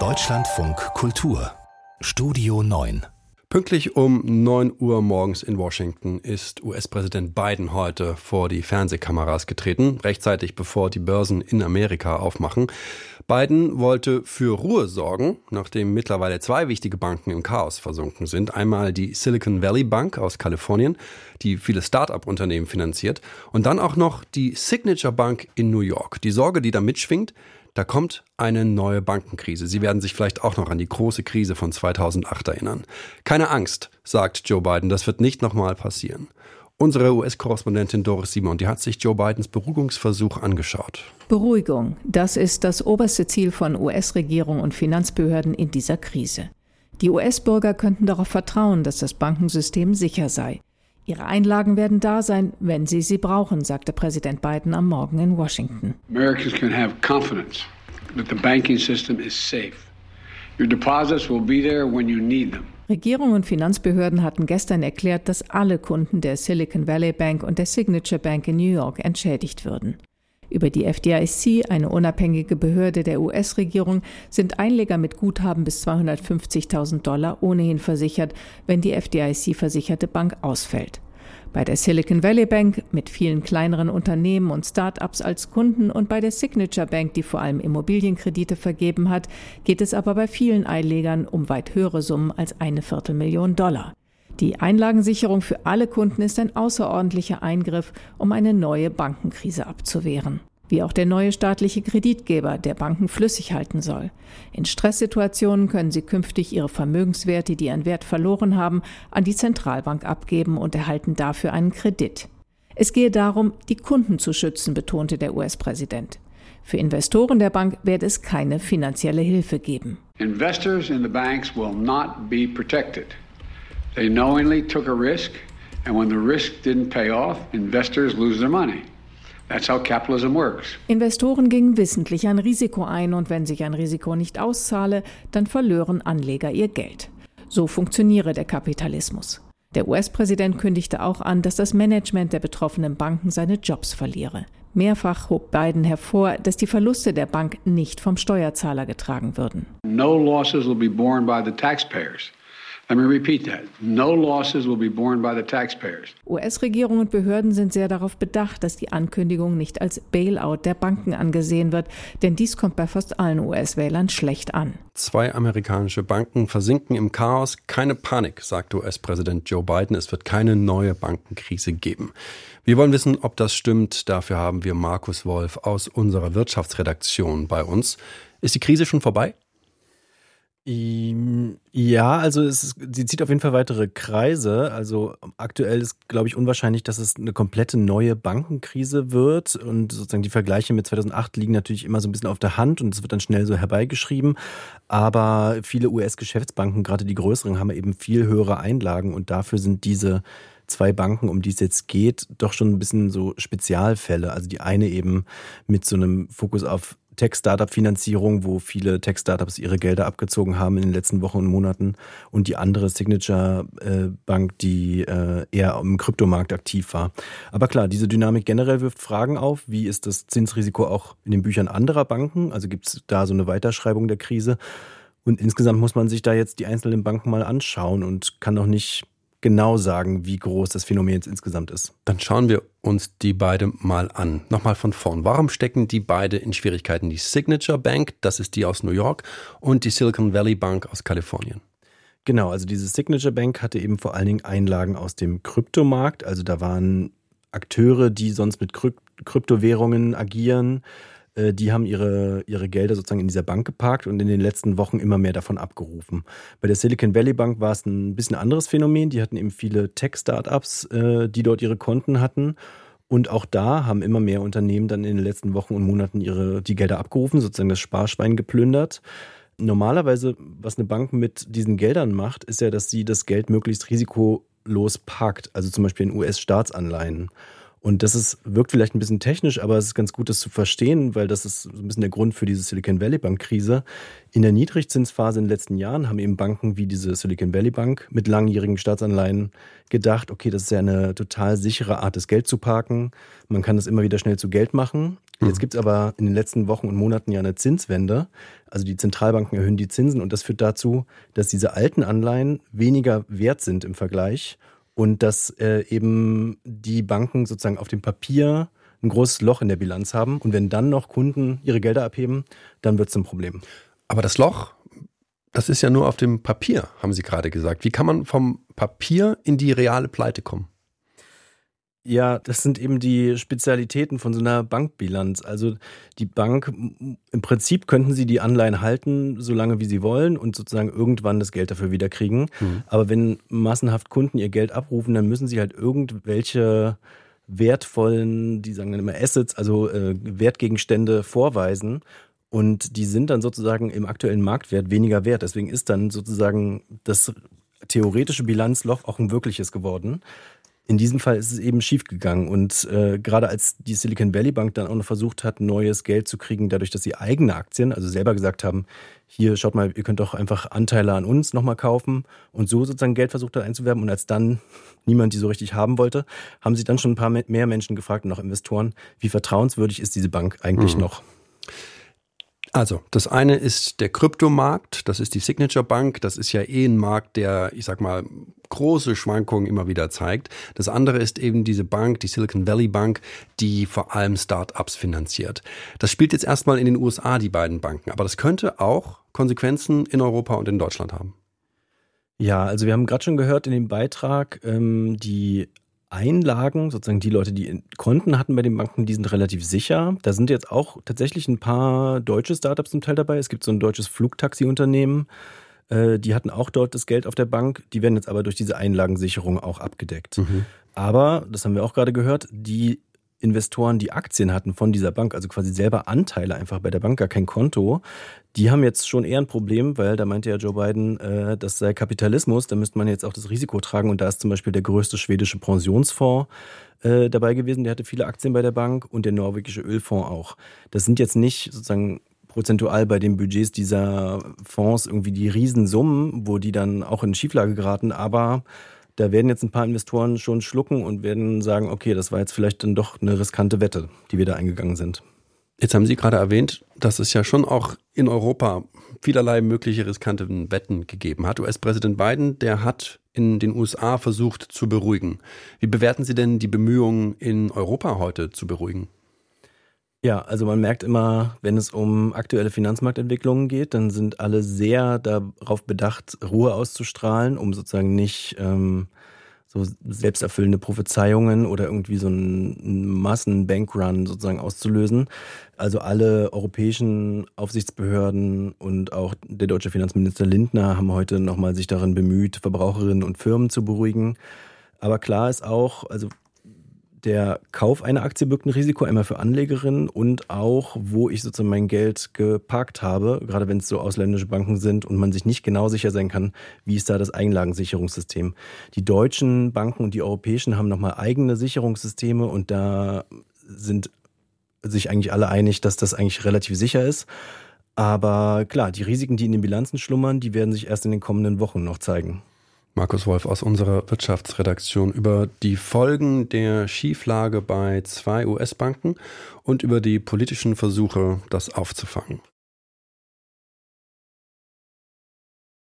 Deutschlandfunk Kultur Studio 9 Pünktlich um 9 Uhr morgens in Washington ist US-Präsident Biden heute vor die Fernsehkameras getreten, rechtzeitig bevor die Börsen in Amerika aufmachen. Biden wollte für Ruhe sorgen, nachdem mittlerweile zwei wichtige Banken im Chaos versunken sind. Einmal die Silicon Valley Bank aus Kalifornien, die viele Start-up-Unternehmen finanziert, und dann auch noch die Signature Bank in New York. Die Sorge, die da mitschwingt, da kommt eine neue Bankenkrise. Sie werden sich vielleicht auch noch an die große Krise von 2008 erinnern. Keine Angst, sagt Joe Biden, das wird nicht nochmal passieren. Unsere US-Korrespondentin Doris Simon, die hat sich Joe Bidens Beruhigungsversuch angeschaut. Beruhigung, das ist das oberste Ziel von US-Regierung und Finanzbehörden in dieser Krise. Die US-Bürger könnten darauf vertrauen, dass das Bankensystem sicher sei. Ihre Einlagen werden da sein, wenn Sie sie brauchen, sagte Präsident Biden am Morgen in Washington. Americans can have confidence that the banking system is safe. Your deposits will be there when you need them. Regierung und Finanzbehörden hatten gestern erklärt, dass alle Kunden der Silicon Valley Bank und der Signature Bank in New York entschädigt würden. Über die FDIC, eine unabhängige Behörde der US-Regierung, sind Einleger mit Guthaben bis 250.000 Dollar ohnehin versichert, wenn die FDIC-versicherte Bank ausfällt. Bei der Silicon Valley Bank mit vielen kleineren Unternehmen und Start-ups als Kunden und bei der Signature Bank, die vor allem Immobilienkredite vergeben hat, geht es aber bei vielen Einlegern um weit höhere Summen als eine Viertelmillion Dollar. Die Einlagensicherung für alle Kunden ist ein außerordentlicher Eingriff, um eine neue Bankenkrise abzuwehren. Wie auch der neue staatliche Kreditgeber, der Banken flüssig halten soll. In Stresssituationen können sie künftig ihre Vermögenswerte, die an Wert verloren haben, an die Zentralbank abgeben und erhalten dafür einen Kredit. Es gehe darum, die Kunden zu schützen, betonte der US-Präsident. Für Investoren der Bank werde es keine finanzielle Hilfe geben. Investors in the banks will not be protected. They knowingly took a risk, and when the risk didn't pay off, investors lose their money. That's how capitalism works. Investoren gingen wissentlich ein Risiko ein und wenn sich ein Risiko nicht auszahle, dann verlören Anleger ihr Geld. So funktioniere der Kapitalismus. Der US-Präsident kündigte auch an, dass das Management der betroffenen Banken seine Jobs verliere. Mehrfach hob Biden hervor, dass die Verluste der Bank nicht vom Steuerzahler getragen würden. No losses will be borne by the taxpayers. Let me repeat that. No losses will be borne by the taxpayers. US-Regierung und Behörden sind sehr darauf bedacht, dass die Ankündigung nicht als Bailout der Banken angesehen wird, denn dies kommt bei fast allen US-Wählern schlecht an. Zwei amerikanische Banken versinken im Chaos. Keine Panik, sagt US-Präsident Joe Biden. Es wird keine neue Bankenkrise geben. Wir wollen wissen, ob das stimmt. Dafür haben wir Markus Wolf aus unserer Wirtschaftsredaktion bei uns. Ist die Krise schon vorbei? Ja, also es sie zieht auf jeden Fall weitere Kreise. Also aktuell ist, glaube ich, unwahrscheinlich, dass es eine komplette neue Bankenkrise wird. Und sozusagen die Vergleiche mit 2008 liegen natürlich immer so ein bisschen auf der Hand und es wird dann schnell so herbeigeschrieben. Aber viele US-Geschäftsbanken, gerade die größeren, haben eben viel höhere Einlagen und dafür sind diese zwei Banken, um die es jetzt geht, doch schon ein bisschen so Spezialfälle. Also die eine eben mit so einem Fokus auf Tech-Startup-Finanzierung, wo viele Tech-Startups ihre Gelder abgezogen haben in den letzten Wochen und Monaten. Und die andere Signature-Bank, äh, die äh, eher im Kryptomarkt aktiv war. Aber klar, diese Dynamik generell wirft Fragen auf. Wie ist das Zinsrisiko auch in den Büchern anderer Banken? Also gibt es da so eine Weiterschreibung der Krise? Und insgesamt muss man sich da jetzt die einzelnen Banken mal anschauen und kann noch nicht genau sagen, wie groß das Phänomen jetzt insgesamt ist. Dann schauen wir uns die beide mal an. Nochmal von vorn. Warum stecken die beide in Schwierigkeiten? Die Signature Bank, das ist die aus New York, und die Silicon Valley Bank aus Kalifornien. Genau, also diese Signature Bank hatte eben vor allen Dingen Einlagen aus dem Kryptomarkt. Also da waren Akteure, die sonst mit Kryptowährungen agieren, die haben ihre, ihre Gelder sozusagen in dieser Bank geparkt und in den letzten Wochen immer mehr davon abgerufen. Bei der Silicon Valley Bank war es ein bisschen anderes Phänomen. Die hatten eben viele Tech-Startups, äh, die dort ihre Konten hatten. Und auch da haben immer mehr Unternehmen dann in den letzten Wochen und Monaten ihre, die Gelder abgerufen, sozusagen das Sparschwein geplündert. Normalerweise, was eine Bank mit diesen Geldern macht, ist ja, dass sie das Geld möglichst risikolos parkt, also zum Beispiel in US-Staatsanleihen. Und das ist, wirkt vielleicht ein bisschen technisch, aber es ist ganz gut, das zu verstehen, weil das ist so ein bisschen der Grund für diese Silicon Valley Bank Krise. In der Niedrigzinsphase in den letzten Jahren haben eben Banken wie diese Silicon Valley Bank mit langjährigen Staatsanleihen gedacht, okay, das ist ja eine total sichere Art, das Geld zu parken. Man kann das immer wieder schnell zu Geld machen. Jetzt mhm. gibt es aber in den letzten Wochen und Monaten ja eine Zinswende. Also die Zentralbanken erhöhen die Zinsen und das führt dazu, dass diese alten Anleihen weniger wert sind im Vergleich und dass äh, eben die Banken sozusagen auf dem Papier ein großes Loch in der Bilanz haben. Und wenn dann noch Kunden ihre Gelder abheben, dann wird es ein Problem. Aber das Loch, das ist ja nur auf dem Papier, haben Sie gerade gesagt. Wie kann man vom Papier in die reale Pleite kommen? Ja, das sind eben die Spezialitäten von so einer Bankbilanz. Also die Bank, im Prinzip könnten sie die Anleihen halten, solange wie sie wollen und sozusagen irgendwann das Geld dafür wieder kriegen. Mhm. Aber wenn massenhaft Kunden ihr Geld abrufen, dann müssen sie halt irgendwelche wertvollen, die sagen dann immer Assets, also äh, Wertgegenstände vorweisen. Und die sind dann sozusagen im aktuellen Marktwert weniger wert. Deswegen ist dann sozusagen das theoretische Bilanzloch auch ein wirkliches geworden in diesem Fall ist es eben schiefgegangen. Und äh, gerade als die Silicon Valley Bank dann auch noch versucht hat, neues Geld zu kriegen, dadurch, dass sie eigene Aktien, also selber gesagt haben, hier schaut mal, ihr könnt doch einfach Anteile an uns nochmal kaufen und so sozusagen Geld versucht hat einzuwerben. Und als dann niemand die so richtig haben wollte, haben sie dann schon ein paar mehr Menschen gefragt und auch Investoren, wie vertrauenswürdig ist diese Bank eigentlich mhm. noch? Also, das eine ist der Kryptomarkt, das ist die Signature Bank, das ist ja eh ein Markt, der, ich sag mal, große Schwankungen immer wieder zeigt. Das andere ist eben diese Bank, die Silicon Valley Bank, die vor allem Start-ups finanziert. Das spielt jetzt erstmal in den USA, die beiden Banken, aber das könnte auch Konsequenzen in Europa und in Deutschland haben. Ja, also wir haben gerade schon gehört in dem Beitrag, ähm, die Einlagen, sozusagen die Leute, die Konten hatten bei den Banken, die sind relativ sicher. Da sind jetzt auch tatsächlich ein paar deutsche Startups zum Teil dabei. Es gibt so ein deutsches Flugtaxi-Unternehmen, äh, die hatten auch dort das Geld auf der Bank. Die werden jetzt aber durch diese Einlagensicherung auch abgedeckt. Mhm. Aber, das haben wir auch gerade gehört, die Investoren, die Aktien hatten von dieser Bank, also quasi selber Anteile einfach bei der Bank, gar kein Konto, die haben jetzt schon eher ein Problem, weil da meinte ja Joe Biden, äh, das sei Kapitalismus, da müsste man jetzt auch das Risiko tragen und da ist zum Beispiel der größte schwedische Pensionsfonds äh, dabei gewesen, der hatte viele Aktien bei der Bank und der norwegische Ölfonds auch. Das sind jetzt nicht sozusagen prozentual bei den Budgets dieser Fonds irgendwie die Riesensummen, wo die dann auch in Schieflage geraten, aber da werden jetzt ein paar Investoren schon schlucken und werden sagen, okay, das war jetzt vielleicht dann doch eine riskante Wette, die wir da eingegangen sind. Jetzt haben Sie gerade erwähnt, dass es ja schon auch in Europa vielerlei mögliche riskante Wetten gegeben hat. US-Präsident Biden, der hat in den USA versucht zu beruhigen. Wie bewerten Sie denn die Bemühungen in Europa heute zu beruhigen? Ja, also man merkt immer, wenn es um aktuelle Finanzmarktentwicklungen geht, dann sind alle sehr darauf bedacht, Ruhe auszustrahlen, um sozusagen nicht ähm, so selbsterfüllende Prophezeiungen oder irgendwie so einen Massenbankrun sozusagen auszulösen. Also alle europäischen Aufsichtsbehörden und auch der deutsche Finanzminister Lindner haben heute nochmal sich darin bemüht, Verbraucherinnen und Firmen zu beruhigen. Aber klar ist auch, also der Kauf einer Aktie birgt ein Risiko, einmal für Anlegerinnen und auch, wo ich sozusagen mein Geld geparkt habe, gerade wenn es so ausländische Banken sind und man sich nicht genau sicher sein kann, wie ist da das Einlagensicherungssystem. Die deutschen Banken und die europäischen haben nochmal eigene Sicherungssysteme und da sind sich eigentlich alle einig, dass das eigentlich relativ sicher ist. Aber klar, die Risiken, die in den Bilanzen schlummern, die werden sich erst in den kommenden Wochen noch zeigen. Markus Wolf aus unserer Wirtschaftsredaktion über die Folgen der Schieflage bei zwei US-Banken und über die politischen Versuche, das aufzufangen.